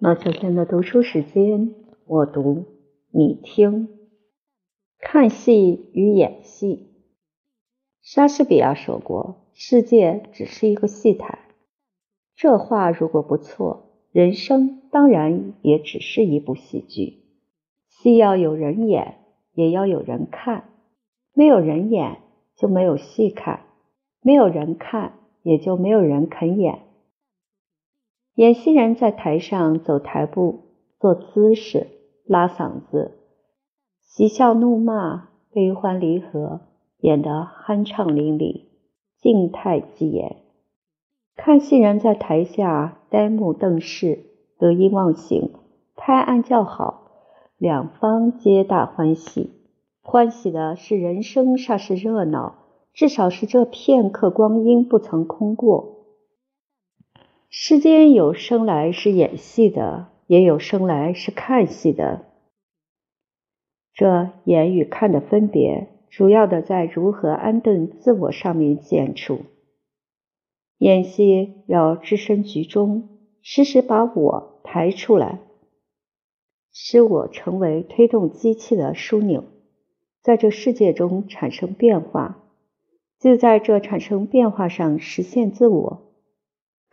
毛小天的读书时间，我读你听。看戏与演戏，莎士比亚说过：“世界只是一个戏台。”这话如果不错，人生当然也只是一部戏剧。戏要有人演，也要有人看。没有人演，就没有戏看；没有人看，也就没有人肯演。演戏人在台上走台步、做姿势、拉嗓子、嬉笑怒骂、悲欢离合，演得酣畅淋漓、静态极言；看戏人在台下呆目瞪视、得意忘形、拍案叫好，两方皆大欢喜。欢喜的是人生煞是热闹，至少是这片刻光阴不曾空过。世间有生来是演戏的，也有生来是看戏的。这演与看的分别，主要的在如何安顿自我上面建出。演戏要置身局中，时时把我抬出来，使我成为推动机器的枢纽，在这世界中产生变化，就在这产生变化上实现自我。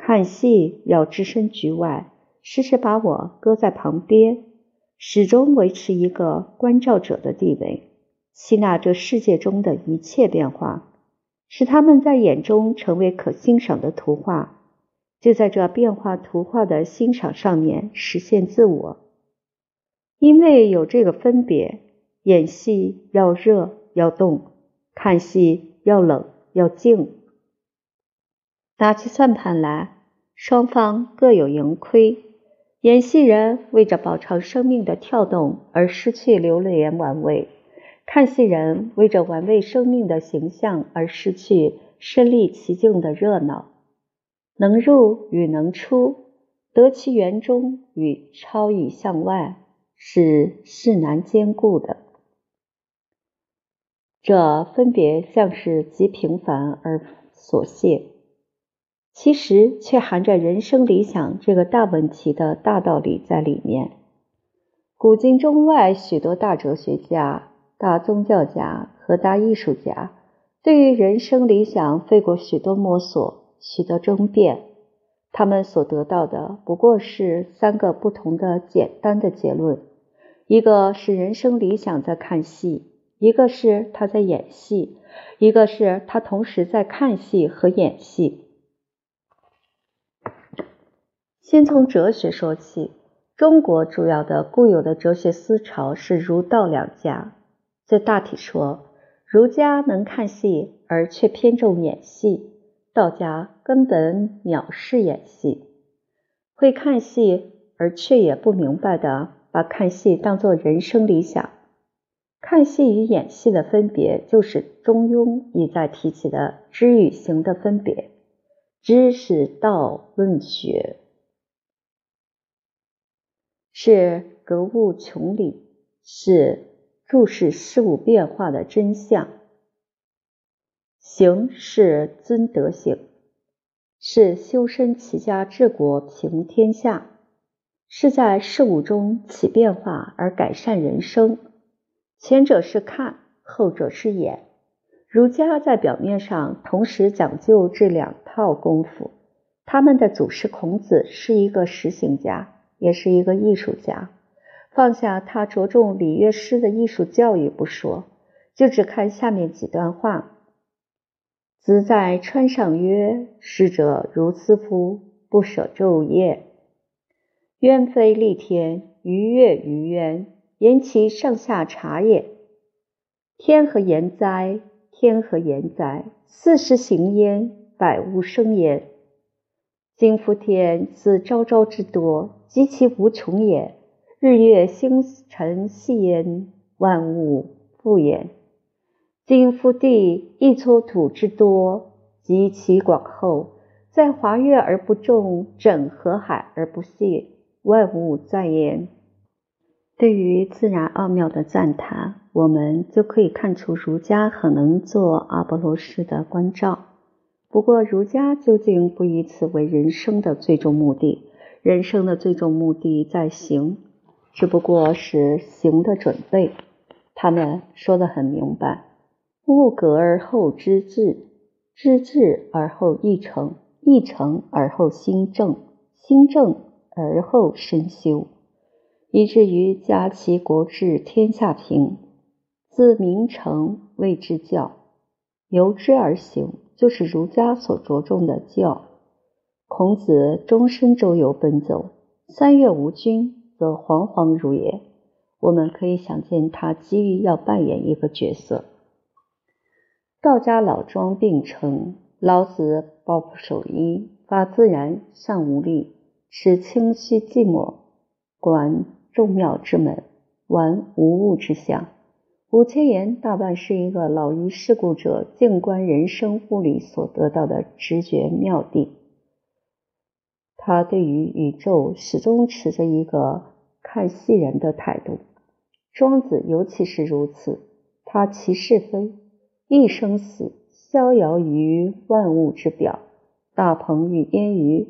看戏要置身局外，时时把我搁在旁边，始终维持一个关照者的地位，吸纳这世界中的一切变化，使他们在眼中成为可欣赏的图画，就在这变化图画的欣赏上面实现自我。因为有这个分别，演戏要热要动，看戏要冷要静。拿起算盘来，双方各有盈亏。演戏人为着饱尝生命的跳动而失去流连玩味，看戏人为着玩味生命的形象而失去身历其境的热闹。能入与能出，得其园中与超以向外，是势难兼顾的。这分别像是极平凡而琐屑。其实却含着人生理想这个大问题的大道理在里面。古今中外许多大哲学家、大宗教家和大艺术家，对于人生理想费过许多摸索、许多争辩。他们所得到的不过是三个不同的简单的结论：一个是人生理想在看戏，一个是他在演戏，一个是他同时在看戏和演戏。先从哲学说起，中国主要的固有的哲学思潮是儒道两家。这大体说，儒家能看戏而却偏重演戏，道家根本藐视演戏，会看戏而却也不明白的把看戏当作人生理想。看戏与演戏的分别，就是中庸一再提起的知与行的分别。知是道论学。是格物穷理，是注视事物变化的真相；行是尊德行，是修身齐家治国平天下，是在事物中起变化而改善人生。前者是看，后者是演。儒家在表面上同时讲究这两套功夫。他们的祖师孔子是一个实行家。也是一个艺术家，放下他着重礼乐诗的艺术教育不说，就只看下面几段话：“子在川上曰：‘逝者，如斯夫，不舍昼夜，渊非利天，鱼跃于渊，言其上下察也。天何言哉？天何言哉？四时行焉，百物生焉。今夫天自昭昭之多。’”及其无穷也，日月星辰系焉，万物复焉。今夫地一撮土之多，及其广厚，在华岳而不重，整河海而不泄，万物在焉。对于自然奥妙的赞叹，我们就可以看出儒家很能做阿波罗式的关照。不过，儒家究竟不以此为人生的最终目的。人生的最终目的在行，只不过是行的准备。他们说得很明白：物格而后知至，知至而后意诚，意诚而后心正，心正而后身修，以至于家齐国治天下平。自名成谓之教，由之而行，就是儒家所着重的教。孔子终身周游奔走，三月无君，则惶惶如也。我们可以想见，他急于要扮演一个角色。道家老庄并称，老子抱朴守一，发自然，善无力，持清虚寂寞，观众妙之门，玩无物之象。五千言大半是一个老于世故者静观人生物理所得到的直觉妙谛。他对于宇宙始终持着一个看戏人的态度，庄子尤其是如此。他其是非，一生死，逍遥于万物之表。大鹏与烟鱼，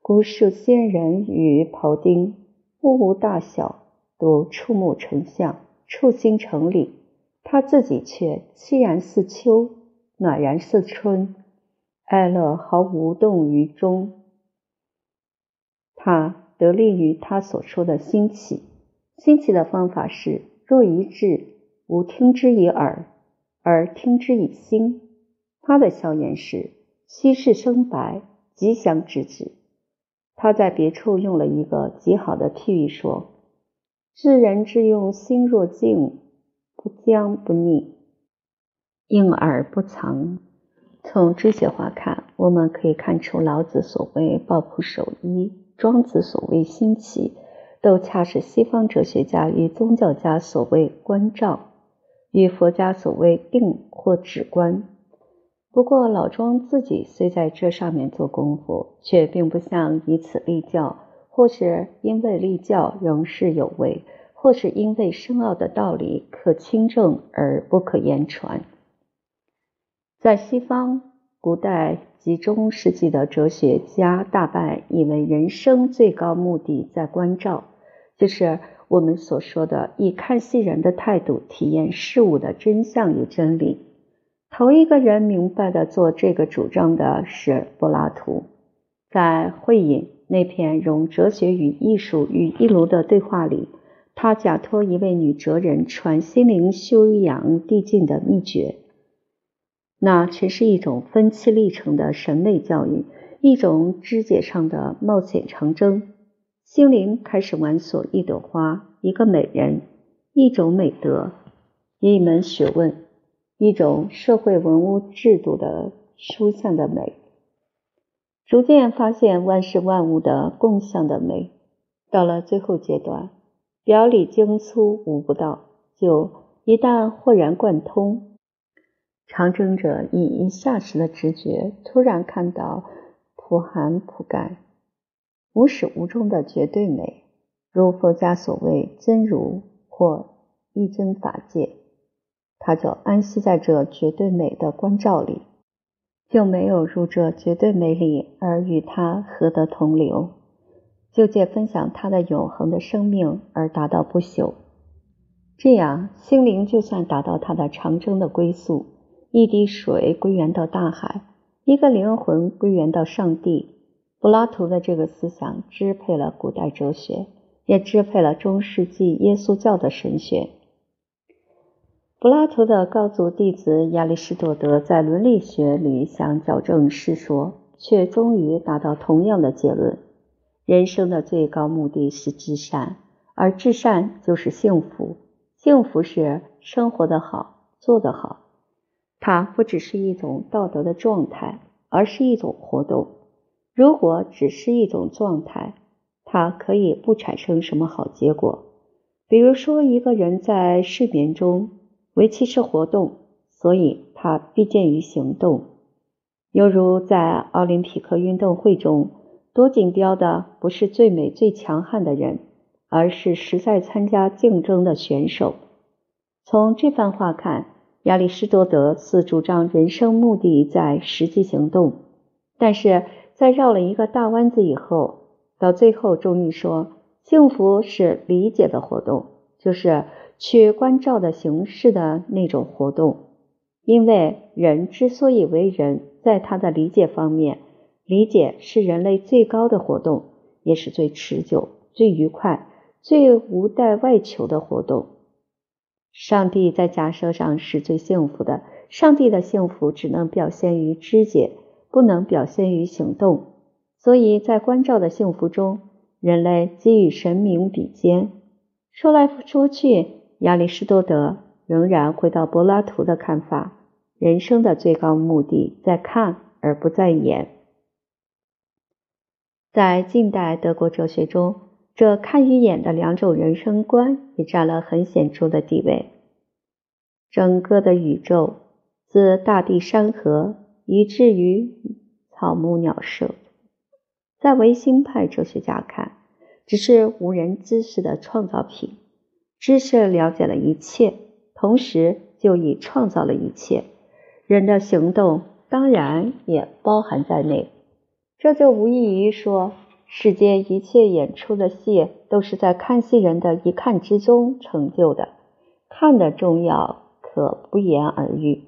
古树仙人与庖丁，物无大小，都触目成像，触心成理。他自己却凄然似秋，暖然似春，哀乐毫无动于衷。他得力于他所说的兴起，兴起的方法是：若一至，吾听之以耳，而听之以心。他的笑言是：稀世生白，吉祥之至。他在别处用了一个极好的譬喻说：智人之用，心若静，不僵不逆，应而不藏。从这些话看，我们可以看出老子所谓抱朴守一。庄子所谓新奇，都恰是西方哲学家与宗教家所谓关照，与佛家所谓定或止观。不过老庄自己虽在这上面做功夫，却并不像以此立教，或是因为立教仍是有为，或是因为深奥的道理可亲证而不可言传。在西方。古代及中世纪的哲学家大半以为人生最高目的在关照，就是我们所说的以看戏人的态度体验事物的真相与真理。头一个人明白的做这个主张的是柏拉图，在《会饮》那篇融哲学与艺术于一炉的对话里，他假托一位女哲人传心灵修养递进的秘诀。那全是一种分期历程的审美教育，一种肢解上的冒险长征。心灵开始玩索一朵花，一个美人，一种美德，一门学问，一种社会文物制度的书相的美。逐渐发现万事万物的共相的美。到了最后阶段，表里精粗无不到，就一旦豁然贯通。长征者以一下时的直觉，突然看到普寒普干、无始无终的绝对美，如佛家所谓真如或一真法界，他就安息在这绝对美的关照里，就没有入这绝对美里而与他合得同流，就借分享他的永恒的生命而达到不朽。这样，心灵就算达到他的长征的归宿。一滴水归源到大海，一个灵魂归源到上帝。柏拉图的这个思想支配了古代哲学，也支配了中世纪耶稣教的神学。柏拉图的高祖弟子亚里士多德在伦理学里想矫正世说，却终于达到同样的结论：人生的最高目的是至善，而至善就是幸福。幸福是生活的好，做得好。它不只是一种道德的状态，而是一种活动。如果只是一种状态，它可以不产生什么好结果。比如说，一个人在睡眠中，为其是活动，所以他必见于行动。犹如在奥林匹克运动会中，夺锦标的不是最美最强悍的人，而是实在参加竞争的选手。从这番话看。亚里士多德似主张人生目的在实际行动，但是在绕了一个大弯子以后，到最后终于说，幸福是理解的活动，就是去关照的形式的那种活动。因为人之所以为人，在他的理解方面，理解是人类最高的活动，也是最持久、最愉快、最无待外求的活动。上帝在假设上是最幸福的，上帝的幸福只能表现于知解，不能表现于行动。所以在关照的幸福中，人类给予神明比肩。说来说去，亚里士多德仍然回到柏拉图的看法。人生的最高目的在看而不在言。在近代德国哲学中，这看与演的两种人生观也占了很显著的地位。整个的宇宙，自大地山河，以至于草木鸟兽，在唯心派哲学家看，只是无人知识的创造品。知识了解了一切，同时就已创造了一切。人的行动当然也包含在内，这就无异于说，世间一切演出的戏都是在看戏人的一看之中成就的。看的重要可不言而喻。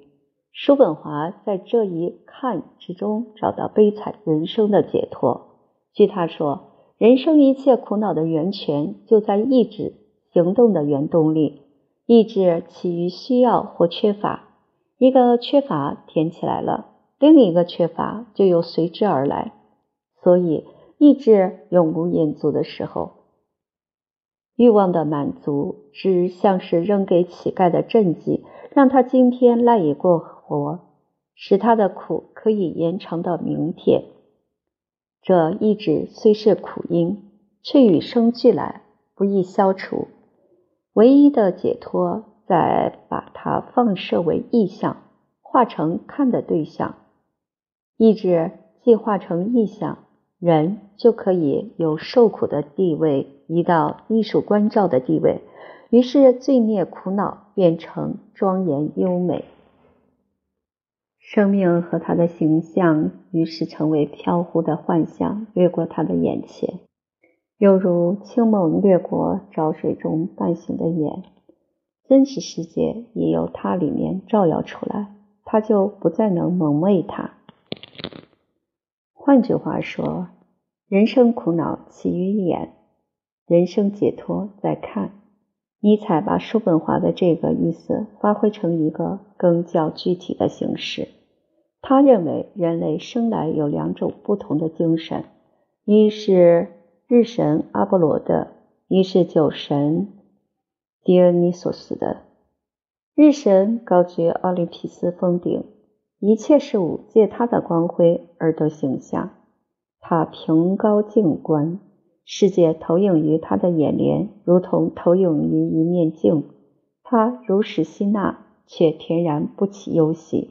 叔本华在这一看之中找到悲惨人生的解脱。据他说，人生一切苦恼的源泉就在意志行动的原动力，意志起于需要或缺乏。一个缺乏填起来了，另一个缺乏就又随之而来。所以，意志永无延足的时候，欲望的满足只像是扔给乞丐的赈济，让他今天赖以过活，使他的苦可以延长到明天。这意志虽是苦因，却与生俱来，不易消除。唯一的解脱。在把它放射为意象，化成看的对象，意志既化成意象，人就可以由受苦的地位移到艺术关照的地位，于是罪孽苦恼变成庄严优美，生命和他的形象于是成为飘忽的幻象，掠过他的眼前，犹如清梦掠过沼水中半醒的眼。真实世界也由它里面照耀出来，他就不再能蒙昧它。换句话说，人生苦恼起于眼，人生解脱在看。尼采把叔本华的这个意思发挥成一个更较具体的形式。他认为人类生来有两种不同的精神，一是日神阿波罗的，一是酒神。狄俄尼索斯的日神高居奥林匹斯峰顶，一切事物借他的光辉而得形象。他凭高静观，世界投影于他的眼帘，如同投影于一面镜。他如实吸纳，却恬然不起忧喜。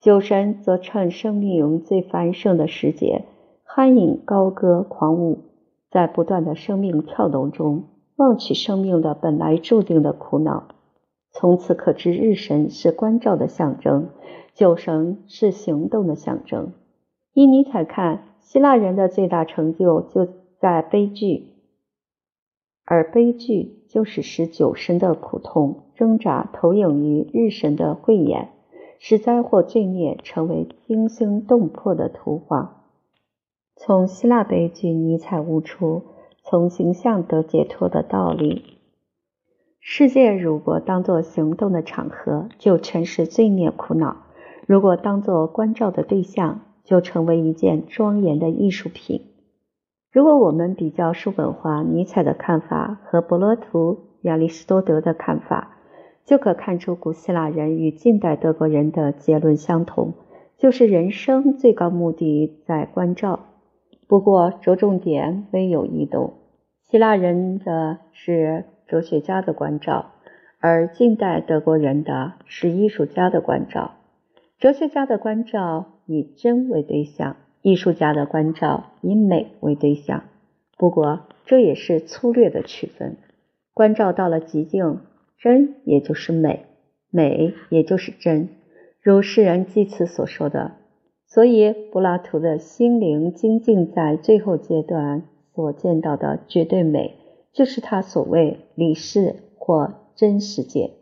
酒神则趁生命中最繁盛的时节，酣饮高歌狂舞，在不断的生命跳动中。忘取生命的本来注定的苦恼，从此可知日神是关照的象征，酒神是行动的象征。依尼采看，希腊人的最大成就就在悲剧，而悲剧就是使酒神的苦痛挣扎投影于日神的慧眼，使灾祸罪孽成为惊心动魄的图画。从希腊悲剧，尼采悟出。从形象得解脱的道理。世界如果当作行动的场合，就全是罪孽苦恼；如果当作关照的对象，就成为一件庄严的艺术品。如果我们比较叔本华、尼采的看法和柏拉图、亚里士多德的看法，就可看出古希腊人与近代德国人的结论相同，就是人生最高目的在关照。不过，着重点微有异动。希腊人的是哲学家的关照，而近代德国人的是艺术家的关照。哲学家的关照以真为对象，艺术家的关照以美为对象。不过，这也是粗略的区分。关照到了极境，真也就是美，美也就是真。如诗人祭词所说的。所以，柏拉图的心灵精进在最后阶段所见到的绝对美，就是他所谓理事或真世界。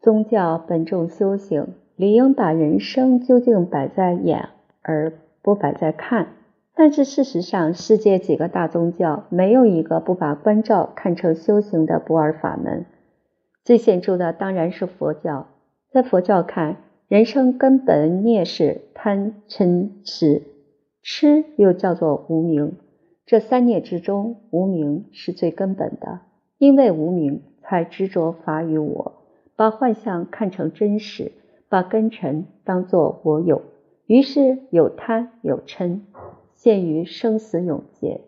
宗教本重修行，理应把人生究竟摆在眼，而不摆在看。但是事实上，世界几个大宗教没有一个不把关照看成修行的不二法门。最显著的当然是佛教。在佛教看，人生根本孽是贪嗔痴，痴又叫做无名。这三孽之中，无名是最根本的，因为无名才执着法与我，把幻象看成真实，把根尘当作我有，于是有贪有嗔。陷于生死永劫，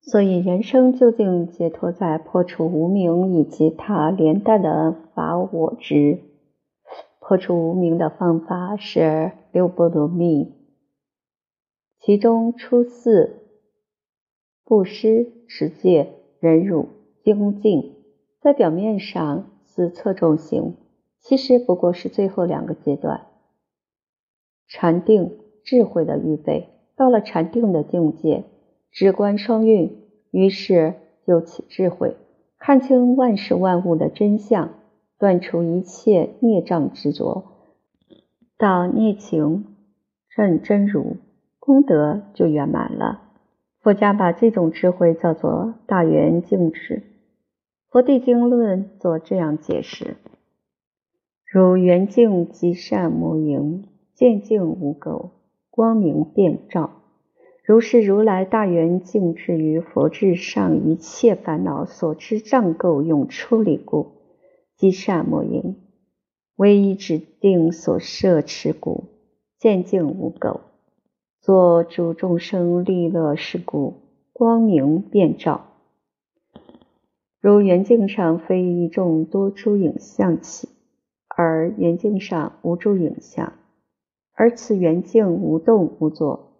所以人生究竟解脱在破除无名以及它连带的法我执。破除无名的方法是六波罗蜜，其中初四：布施、持戒、忍辱、精进，在表面上似侧重型，其实不过是最后两个阶段——禅定、智慧的预备。到了禅定的境界，直观双运，于是就起智慧，看清万事万物的真相，断除一切孽障执着，到孽情正真如，功德就圆满了。佛家把这种智慧叫做大圆净智。佛地经论做这样解释：如圆净即善摩营，见净无垢。光明遍照，如是如来大圆净智于佛智上一切烦恼所知障垢用出离故，即善莫应，唯一指定所摄持故，见净无垢，作诸众生利乐是故，光明遍照。如圆镜上非一众多诸影像起，而圆镜上无诸影像。而此圆镜无动无作，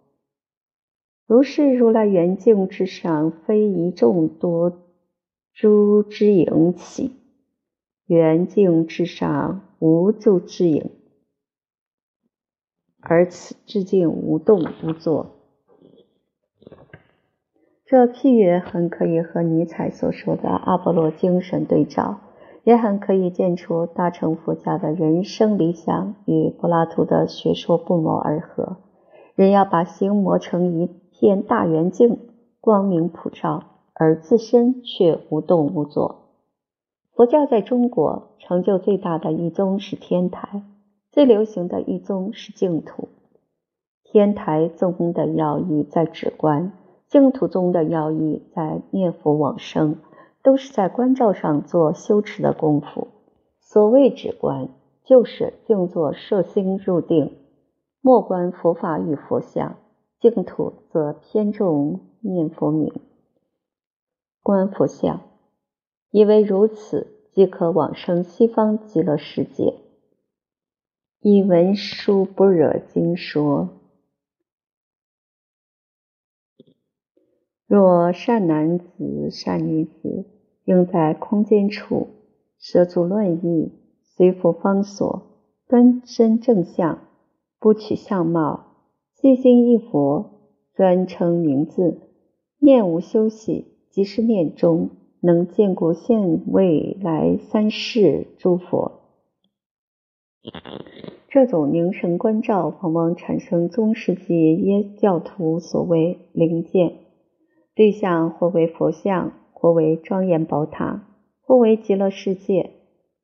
如是如来圆镜之上，非一众多诸之影起；圆镜之上无诸之影，而此之镜无动无作。这譬喻很可以和尼采所说的阿波罗精神对照。也很可以见出大乘佛家的人生理想与柏拉图的学说不谋而合。人要把心磨成一片大圆镜，光明普照，而自身却无动无作。佛教在中国成就最大的一宗是天台，最流行的一宗是净土。天台宗的要义在止观，净土宗的要义在念佛往生。都是在观照上做修持的功夫。所谓止观，就是静坐摄心入定，默观佛法与佛像。净土则偏重念佛名，观佛像，以为如此即可往生西方极乐世界。以文殊般若经说：若善男子、善女子。应在空间处舍足论意，随佛方所，端身正相，不取相貌，细心一佛，专称名字，念无休息，即是念中，能见过现未来三世诸佛。这种凝神观照，往往产生中世纪耶教徒所谓灵见，对象或为佛像。或为庄严宝塔，或为极乐世界。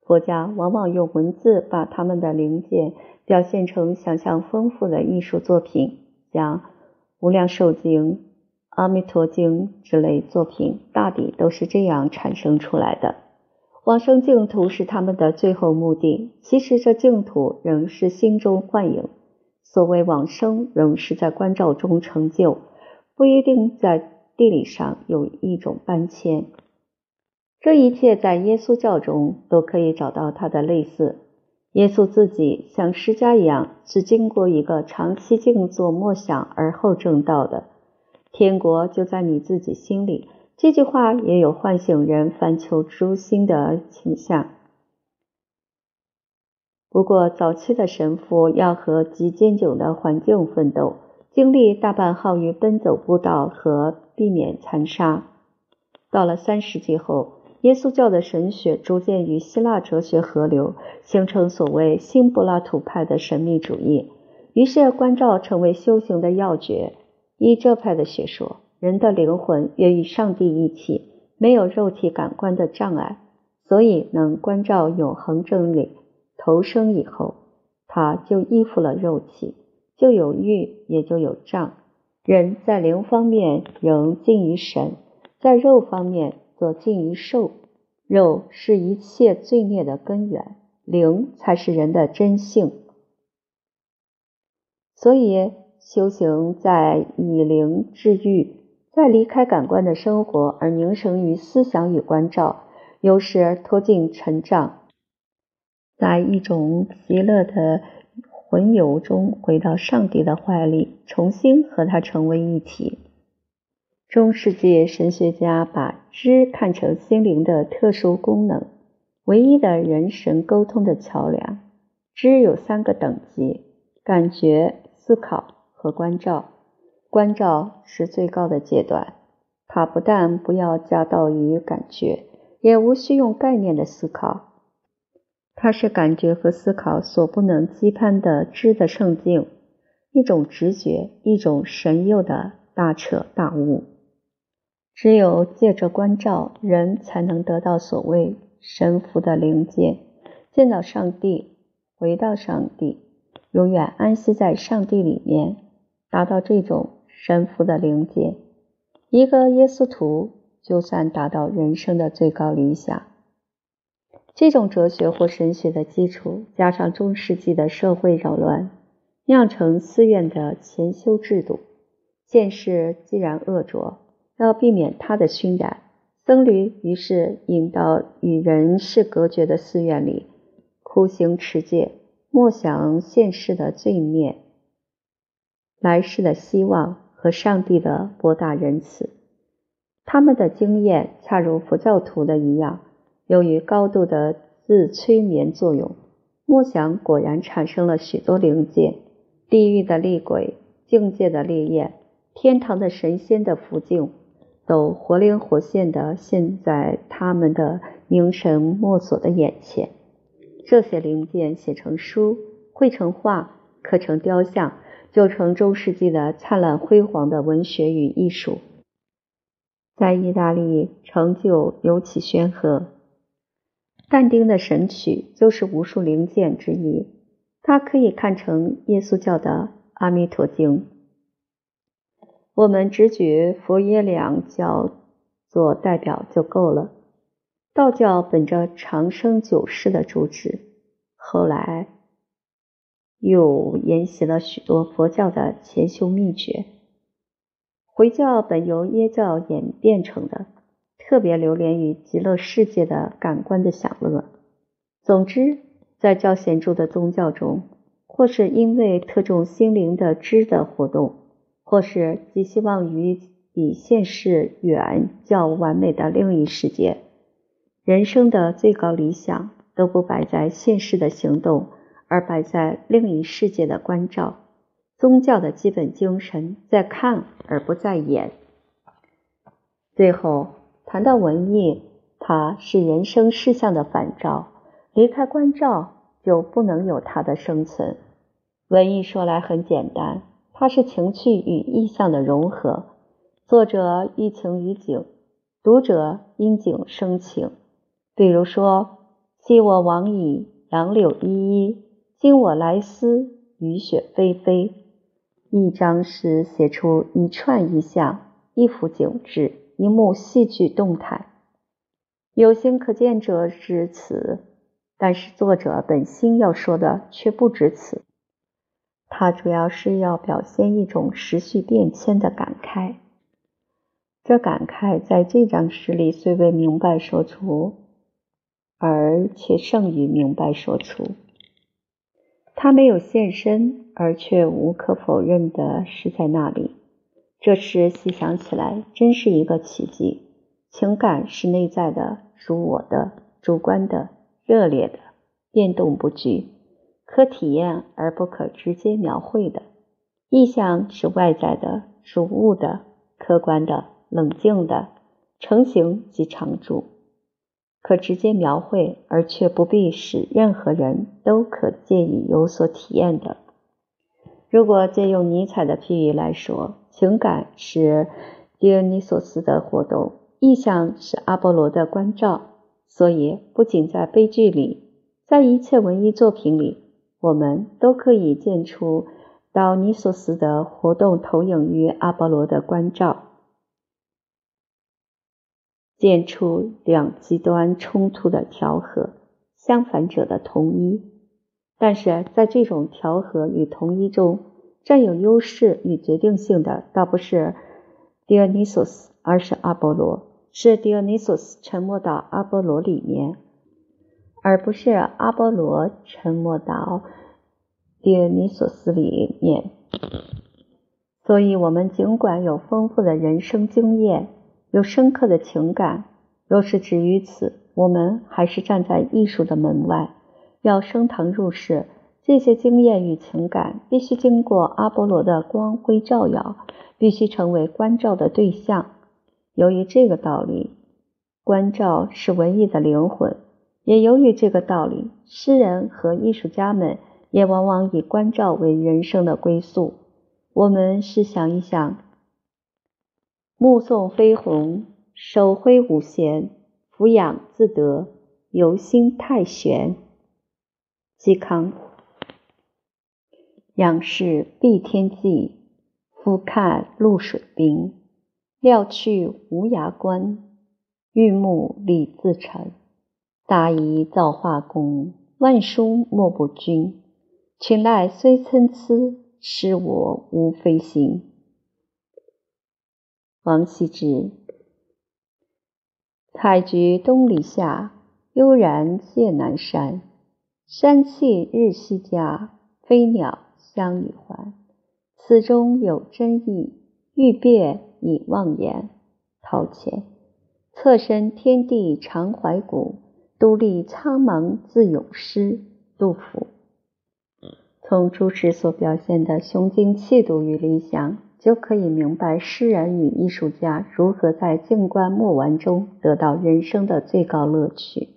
佛家往往用文字把他们的灵界表现成想象丰富的艺术作品，像《无量寿经》《阿弥陀经》之类作品，大抵都是这样产生出来的。往生净土是他们的最后目的，其实这净土仍是心中幻影。所谓往生，仍是在关照中成就，不一定在。地理上有一种搬迁，这一切在耶稣教中都可以找到它的类似。耶稣自己像释迦一样，是经过一个长期静坐默想而后证道的。天国就在你自己心里，这句话也有唤醒人反求诸心的倾向。不过，早期的神父要和极艰久的环境奋斗。精力大半耗于奔走步道和避免残杀。到了三世纪后，耶稣教的神学逐渐与希腊哲学合流，形成所谓新柏拉图派的神秘主义。于是，关照成为修行的要诀。依这派的学说，人的灵魂约与上帝一起，没有肉体感官的障碍，所以能关照永恒真理。投生以后，他就依附了肉体，就有欲，也就有障。人在灵方面仍近于神，在肉方面则近于兽。肉是一切罪孽的根源，灵才是人的真性。所以，修行在以灵治愈，在离开感官的生活而凝神于思想与关照，有时脱尽尘障，在一种极乐的魂游中回到上帝的怀里，重新和他成为一体。中世纪神学家把知看成心灵的特殊功能，唯一的人神沟通的桥梁。知有三个等级：感觉。思考和关照，关照是最高的阶段。它不但不要加道于感觉，也无需用概念的思考。它是感觉和思考所不能羁绊的知的圣境，一种直觉，一种神佑的大彻大悟。只有借着关照，人才能得到所谓神福的灵界，见到上帝，回到上帝。永远安息在上帝里面，达到这种神父的灵界。一个耶稣徒就算达到人生的最高理想。这种哲学或神学的基础，加上中世纪的社会扰乱，酿成寺院的潜修制度。现世既然恶浊，要避免它的熏染，僧侣于是引到与人世隔绝的寺院里，苦行持戒。默想现世的罪孽、来世的希望和上帝的博大仁慈，他们的经验恰如佛教徒的一样，由于高度的自催眠作用，默想果然产生了许多灵界、地狱的厉鬼、境界的烈焰、天堂的神仙的福境，都活灵活现的现在他们的凝神默索的眼前。这些零件写成书，绘成画，刻成雕像，就成中世纪的灿烂辉煌的文学与艺术，在意大利成就尤其显赫。但丁的《神曲》就是无数零件之一，它可以看成耶稣教的《阿弥陀经》。我们只举佛耶两教做代表就够了。道教本着长生久世的主旨，后来又沿袭了许多佛教的潜修秘诀。回教本由耶教演变成的，特别流连于极乐世界的感官的享乐。总之，在较显著的宗教中，或是因为特重心灵的知的活动，或是寄希望于比现世远较完美的另一世界。人生的最高理想都不摆在现世的行动，而摆在另一世界的关照。宗教的基本精神在看而不在演。最后谈到文艺，它是人生事项的反照，离开关照就不能有它的生存。文艺说来很简单，它是情趣与意象的融合。作者寓情于景，读者因景生情。比如说，昔我往矣，杨柳依依；今我来思，雨雪霏霏。一张诗写出一串意象，一幅景致，一幕戏剧动态。有形可见者知此，但是作者本心要说的却不止此。他主要是要表现一种时序变迁的感慨。这感慨在这张诗里虽未明白说出。而且胜于明白说出，他没有现身，而却无可否认的是在那里。这时细想起来，真是一个奇迹。情感是内在的，属我的，主观的，热烈的，变动不居，可体验而不可直接描绘的。意象是外在的、属物的、客观的、冷静的，成型即常住，可直接描绘，而却不必使任何人都可借以有所体验的。如果借用尼采的譬喻来说，情感是狄俄尼索斯的活动，意象是阿波罗的关照。所以，不仅在悲剧里，在一切文艺作品里，我们都可以见出道尼索斯的活动投影于阿波罗的关照，现出两极端冲突的调和，相反者的统一。但是在这种调和与统一中，占有优势与决定性的，倒不是狄俄尼索斯，而是阿波罗。是狄俄尼索斯沉没到阿波罗里面，而不是阿波罗沉没到狄俄尼索斯里面。所以，我们尽管有丰富的人生经验，有深刻的情感，若是止于此，我们还是站在艺术的门外。要升堂入室，这些经验与情感必须经过阿波罗的光辉照耀，必须成为关照的对象。由于这个道理，关照是文艺的灵魂；也由于这个道理，诗人和艺术家们也往往以关照为人生的归宿。我们试想一想：目送飞鸿，手挥五弦，俯仰自得，游心太玄。嵇康，仰视碧天际，俯看露水滨。料去无涯关，玉木李自成。大夷造化功，万殊莫不君。群籁虽参差，失我无非心。王羲之。采菊东篱下，悠然见南山。山气日夕佳，飞鸟相与还。此中有真意，欲辨已忘言。陶潜。侧身天地常怀古，独立苍茫自咏诗。杜甫。从朱氏所表现的雄精气度与理想，就可以明白诗人与艺术家如何在静观默玩中得到人生的最高乐趣。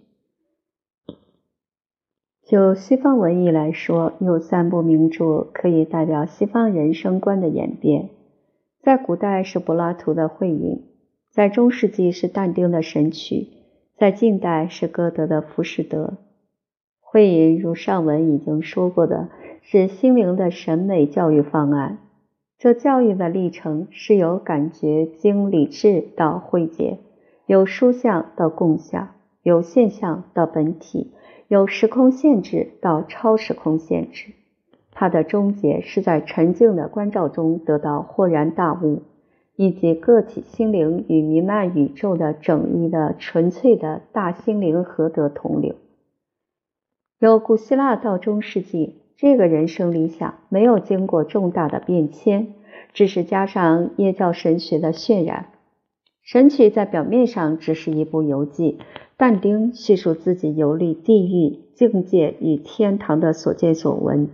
就西方文艺来说，有三部名著可以代表西方人生观的演变。在古代是柏拉图的《会饮》，在中世纪是但丁的《神曲》，在近代是歌德的《浮士德》。《会饮》如上文已经说过的是心灵的审美教育方案。这教育的历程是由感觉经理智到慧解，由书象到共象，由现象到本体。由时空限制到超时空限制，它的终结是在沉静的关照中得到豁然大悟，以及个体心灵与弥漫宇宙的整一的纯粹的大心灵合得同流。由古希腊到中世纪，这个人生理想没有经过重大的变迁，只是加上耶教神学的渲染。神曲在表面上只是一部游记。但丁叙述自己游历地狱、境界与天堂的所见所闻，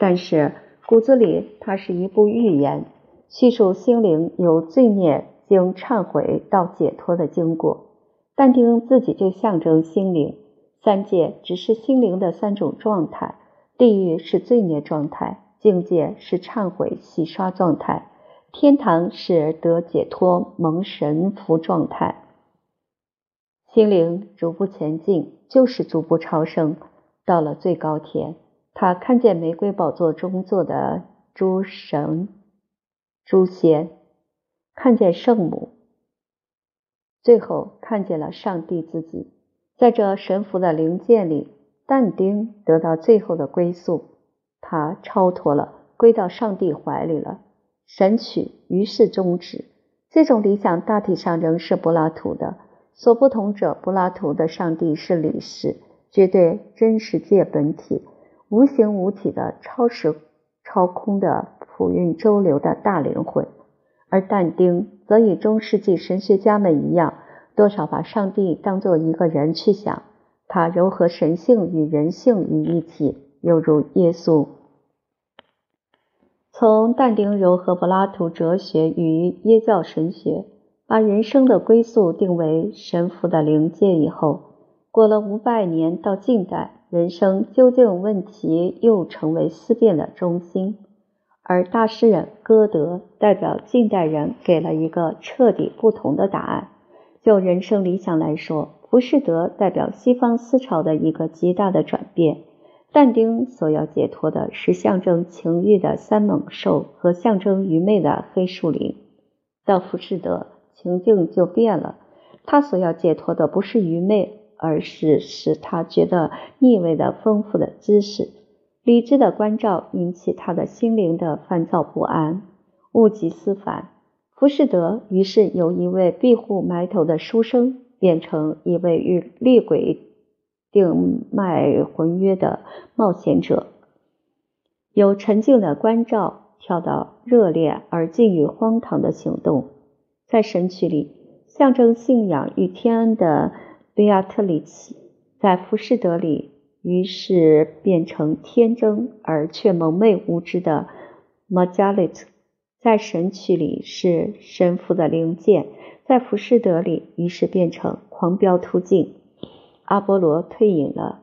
但是骨子里它是一部寓言，叙述心灵由罪孽经忏悔到解脱的经过。但丁自己就象征心灵，三界只是心灵的三种状态：地狱是罪孽状态，境界是忏悔洗刷状态，天堂是得解脱蒙神福状态。心灵逐步前进，就是逐步超生。到了最高天，他看见玫瑰宝座中坐的诸神、诸仙，看见圣母，最后看见了上帝自己。在这神符的灵界里，但丁得到最后的归宿，他超脱了，归到上帝怀里了。神曲于是终止。这种理想大体上仍是柏拉图的。所不同者，柏拉图的上帝是理事，绝对真实界本体，无形无体的超时超空的普运周流的大灵魂；而但丁则与中世纪神学家们一样，多少把上帝当作一个人去想，他糅合神性与人性于一体，犹如耶稣。从但丁糅合柏拉图哲学与耶教神学，把人生的归宿定为神父的灵界以后，过了五百年，到近代，人生究竟问题又成为思辨的中心。而大诗人歌德代表近代人，给了一个彻底不同的答案。就人生理想来说，浮士德代表西方思潮的一个极大的转变。但丁所要解脱的是象征情欲的三猛兽和象征愚昧的黑树林。到浮士德，情境就变了，他所要解脱的不是愚昧，而是使他觉得腻味的丰富的知识。理智的关照引起他的心灵的烦躁不安，物极思烦。浮士德于是由一位庇护埋头的书生，变成一位与厉鬼定脉魂约的冒险者，由沉静的关照跳到热烈而近于荒唐的行动。在神曲里，象征信仰与天恩的贝亚特里奇，在浮士德里。于是变成天真而却蒙昧无知的 Margaret，在神曲里是神父的灵剑，在浮士德里于是变成狂飙突进。阿波罗退隐了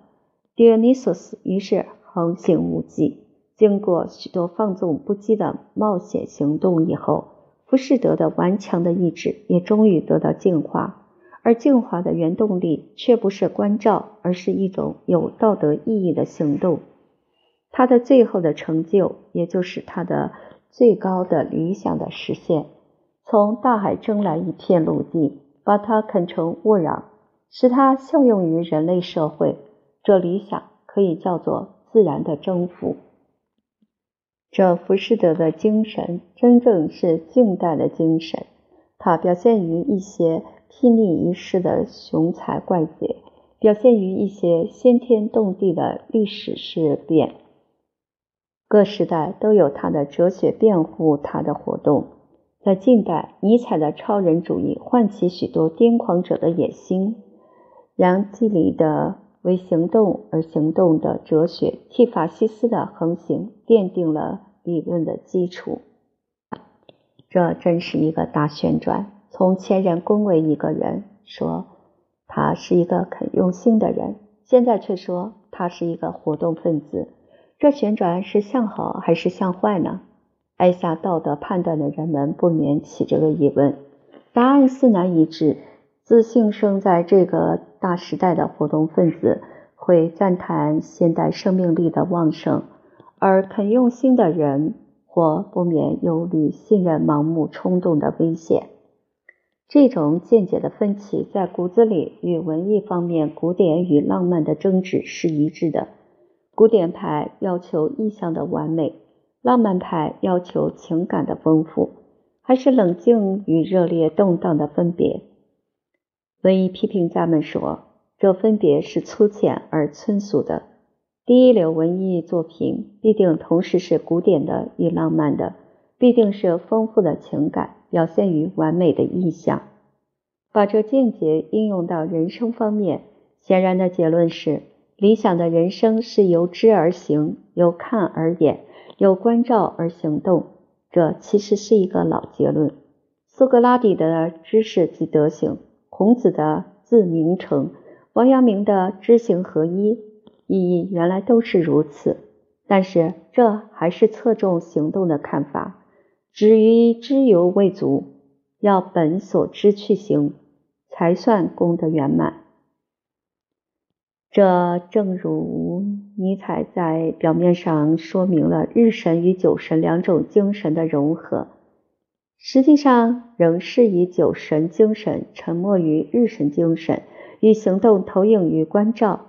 ，Dionysus 于是横行无忌。经过许多放纵不羁的冒险行动以后，浮士德的顽强的意志也终于得到净化。而净化的原动力却不是关照，而是一种有道德意义的行动。他的最后的成就，也就是他的最高的理想的实现，从大海争来一片陆地，把它垦成沃壤，使它效用于人类社会。这理想可以叫做自然的征服。这浮士德的精神，真正是近代的精神，它表现于一些。睥睨一世的雄才怪杰，表现于一些先天动地的历史事变。各时代都有他的哲学辩护他的活动。在近代，尼采的超人主义唤起许多癫狂者的野心。让基里的为行动而行动的哲学，替法西斯的横行奠定了理论的基础。这真是一个大旋转。从前人恭维一个人，说他是一个肯用心的人，现在却说他是一个活动分子。这旋转是向好还是向坏呢？爱下道德判断的人们不免起这个疑问。答案似难一致。自信生在这个大时代的活动分子会赞叹现代生命力的旺盛，而肯用心的人或不免忧虑信任盲目冲动的危险。这种见解的分歧，在骨子里与文艺方面古典与浪漫的争执是一致的。古典派要求意象的完美，浪漫派要求情感的丰富，还是冷静与热烈动荡的分别。文艺批评家们说，这分别是粗浅而村俗的。第一流文艺作品必定同时是古典的与浪漫的，必定是丰富的情感。表现于完美的意象，把这见解应用到人生方面，显然的结论是：理想的人生是由知而行，由看而演，有关照而行动。这其实是一个老结论。苏格拉底的知识即德行，孔子的自名成，王阳明的知行合一，意义原来都是如此。但是这还是侧重行动的看法。止于知犹未足，要本所知去行，才算功德圆满。这正如尼采在表面上说明了日神与酒神两种精神的融合，实际上仍是以酒神精神沉没于日神精神，与行动投影于关照。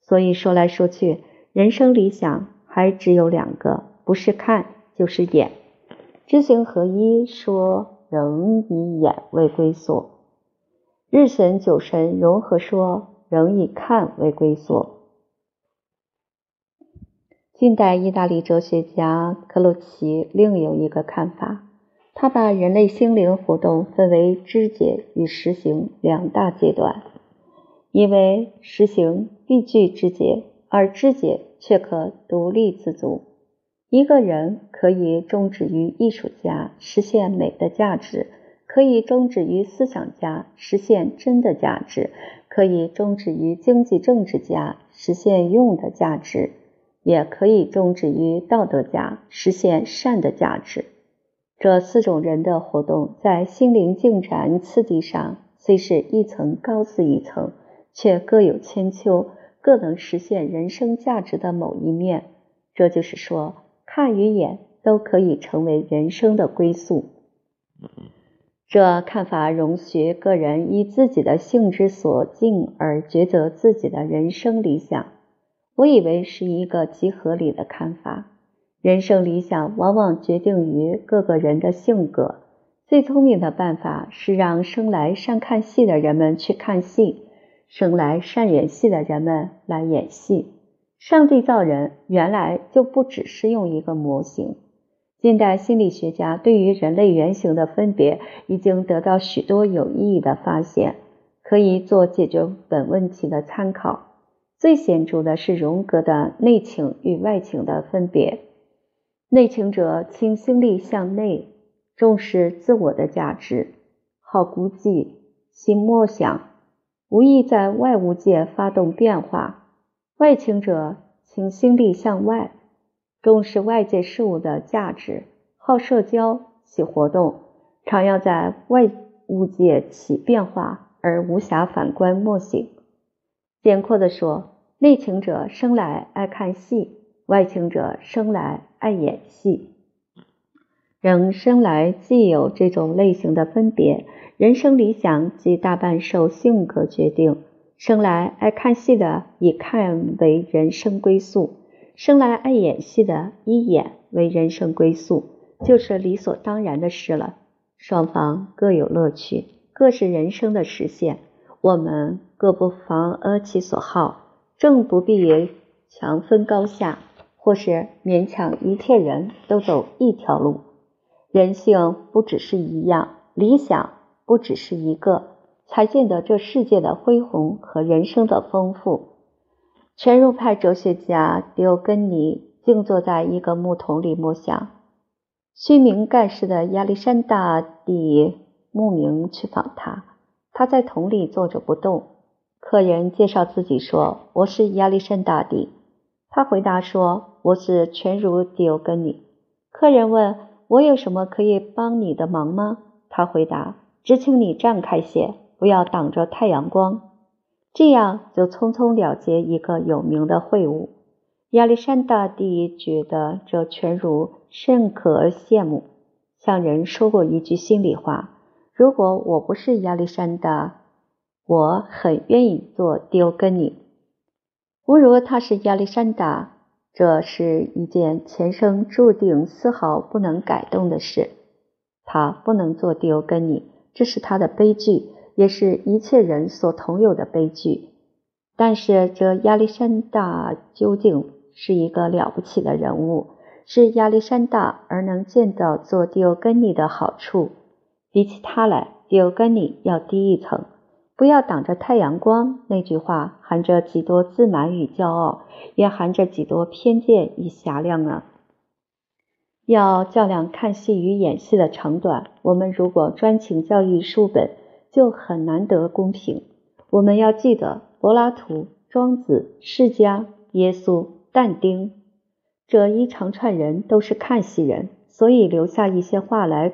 所以说来说去，人生理想还只有两个，不是看就是演。知行合一，说仍以眼为归宿；日神酒神融合，说仍以看为归宿。近代意大利哲学家克鲁奇另有一个看法，他把人类心灵活动分为知觉与实行两大阶段，因为实行必具知觉，而知觉却可独立自主。一个人可以终止于艺术家，实现美的价值；可以终止于思想家，实现真的价值；可以终止于经济政治家，实现用的价值；也可以终止于道德家，实现善的价值。这四种人的活动，在心灵进展次第上，虽是一层高似一层，却各有千秋，各能实现人生价值的某一面。这就是说。看与演都可以成为人生的归宿。这看法容许个人依自己的性之所境而抉择自己的人生理想。我以为是一个极合理的看法。人生理想往往决定于各个人的性格。最聪明的办法是让生来善看戏的人们去看戏，生来善演戏的人们来演戏。上帝造人原来就不只是用一个模型。近代心理学家对于人类原型的分别已经得到许多有意义的发现，可以做解决本问题的参考。最显著的是荣格的内倾与外倾的分别。内倾者倾心力向内，重视自我的价值，好孤寂，心默想，无意在外物界发动变化。外倾者倾心力向外，重视外界事物的价值，好社交，喜活动，常要在外物界起变化，而无暇反观默醒。简括的说，内情者生来爱看戏，外情者生来爱演戏。人生来既有这种类型的分别，人生理想即大半受性格决定。生来爱看戏的，以看为人生归宿；生来爱演戏的，以演为人生归宿，就是理所当然的事了。双方各有乐趣，各是人生的实现。我们各不妨阿其所好，正不必于强分高下，或是勉强一切人都走一条路。人性不只是一样，理想不只是一个。才见得这世界的恢宏和人生的丰富。全儒派哲学家迪欧根尼静坐在一个木桶里默想。虚名盖世的亚历山大帝慕名去访他，他在桶里坐着不动。客人介绍自己说：“我是亚历山大帝。”他回答说：“我是全儒迪欧根尼。”客人问：“我有什么可以帮你的忙吗？”他回答：“只请你站开些。”不要挡着太阳光，这样就匆匆了结一个有名的会晤。亚历山大帝觉得这全儒甚可羡慕，向人说过一句心里话：如果我不是亚历山大，我很愿意做丢根尼。不如他是亚历山大，这是一件前生注定丝毫不能改动的事。他不能做丢根尼，这是他的悲剧。也是一切人所同有的悲剧。但是这亚历山大究竟是一个了不起的人物，是亚历山大而能见到做迪欧根尼的好处。比起他来，迪欧根尼要低一层。不要挡着太阳光，那句话含着几多自满与骄傲，也含着几多偏见与狭量啊！要较量看戏与演戏的长短，我们如果专请教育书本。就很难得公平。我们要记得，柏拉图、庄子、释迦、耶稣、但丁这一长串人都是看戏人，所以留下一些话来，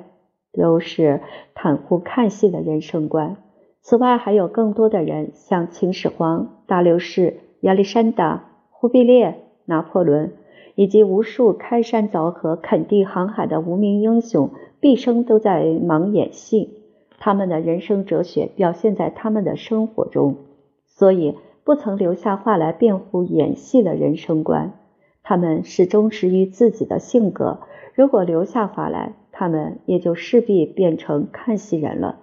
都是袒护看戏的人生观。此外，还有更多的人，像秦始皇、大流士、亚历山大、忽必烈、拿破仑，以及无数开山凿河、垦地航海的无名英雄，毕生都在忙演戏。他们的人生哲学表现在他们的生活中，所以不曾留下话来辩护演戏的人生观。他们始终忠于自己的性格。如果留下话来，他们也就势必变成看戏人了。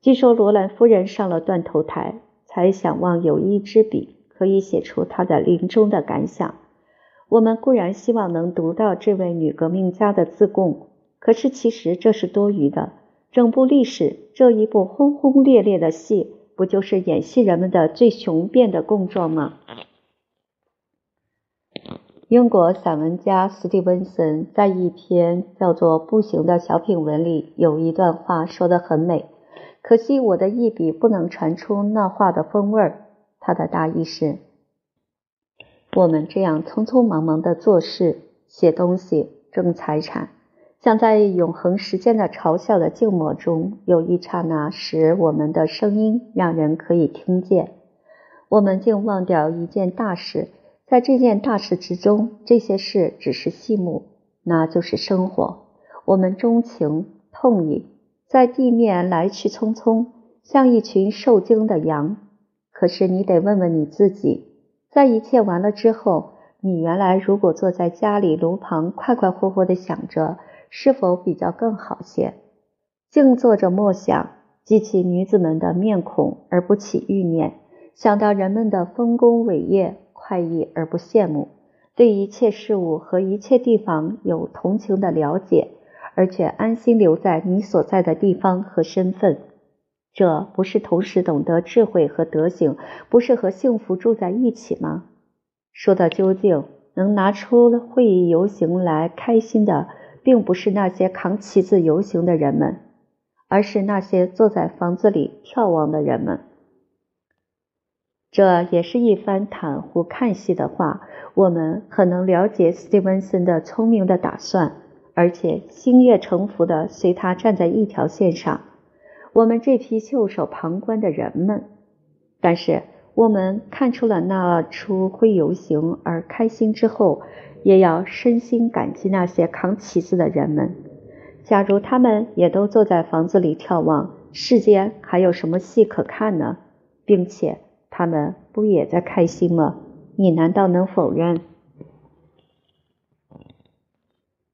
据说罗兰夫人上了断头台，才想望有一支笔，可以写出她的临终的感想。我们固然希望能读到这位女革命家的自供，可是其实这是多余的。整部历史这一部轰轰烈烈的戏，不就是演戏人们的最雄辩的供状吗？英国散文家斯蒂文森在一篇叫做《步行》的小品文里有一段话说得很美，可惜我的一笔不能传出那话的风味儿。他的大意是：我们这样匆匆忙忙的做事、写东西、挣财产，像在永恒时间的嘲笑的静默中，有一刹那使我们的声音让人可以听见，我们竟忘掉一件大事。在这件大事之中，这些事只是细目，那就是生活。我们钟情、痛饮，在地面来去匆匆，像一群受惊的羊。可是你得问问你自己，在一切完了之后，你原来如果坐在家里炉旁，快快活活地想着，是否比较更好些？静坐着默想，记起女子们的面孔而不起欲念，想到人们的丰功伟业。快意而不羡慕，对一切事物和一切地方有同情的了解，而且安心留在你所在的地方和身份，这不是同时懂得智慧和德行，不是和幸福住在一起吗？说到究竟，能拿出会议游行来开心的，并不是那些扛旗子游行的人们，而是那些坐在房子里眺望的人们。这也是一番袒护看戏的话，我们很能了解斯蒂文森的聪明的打算，而且心悦诚服的随他站在一条线上。我们这批袖手旁观的人们，但是我们看出了那出会游行而开心之后，也要深心感激那些扛旗子的人们。假如他们也都坐在房子里眺望，世间还有什么戏可看呢？并且。他们不也在开心吗？你难道能否认？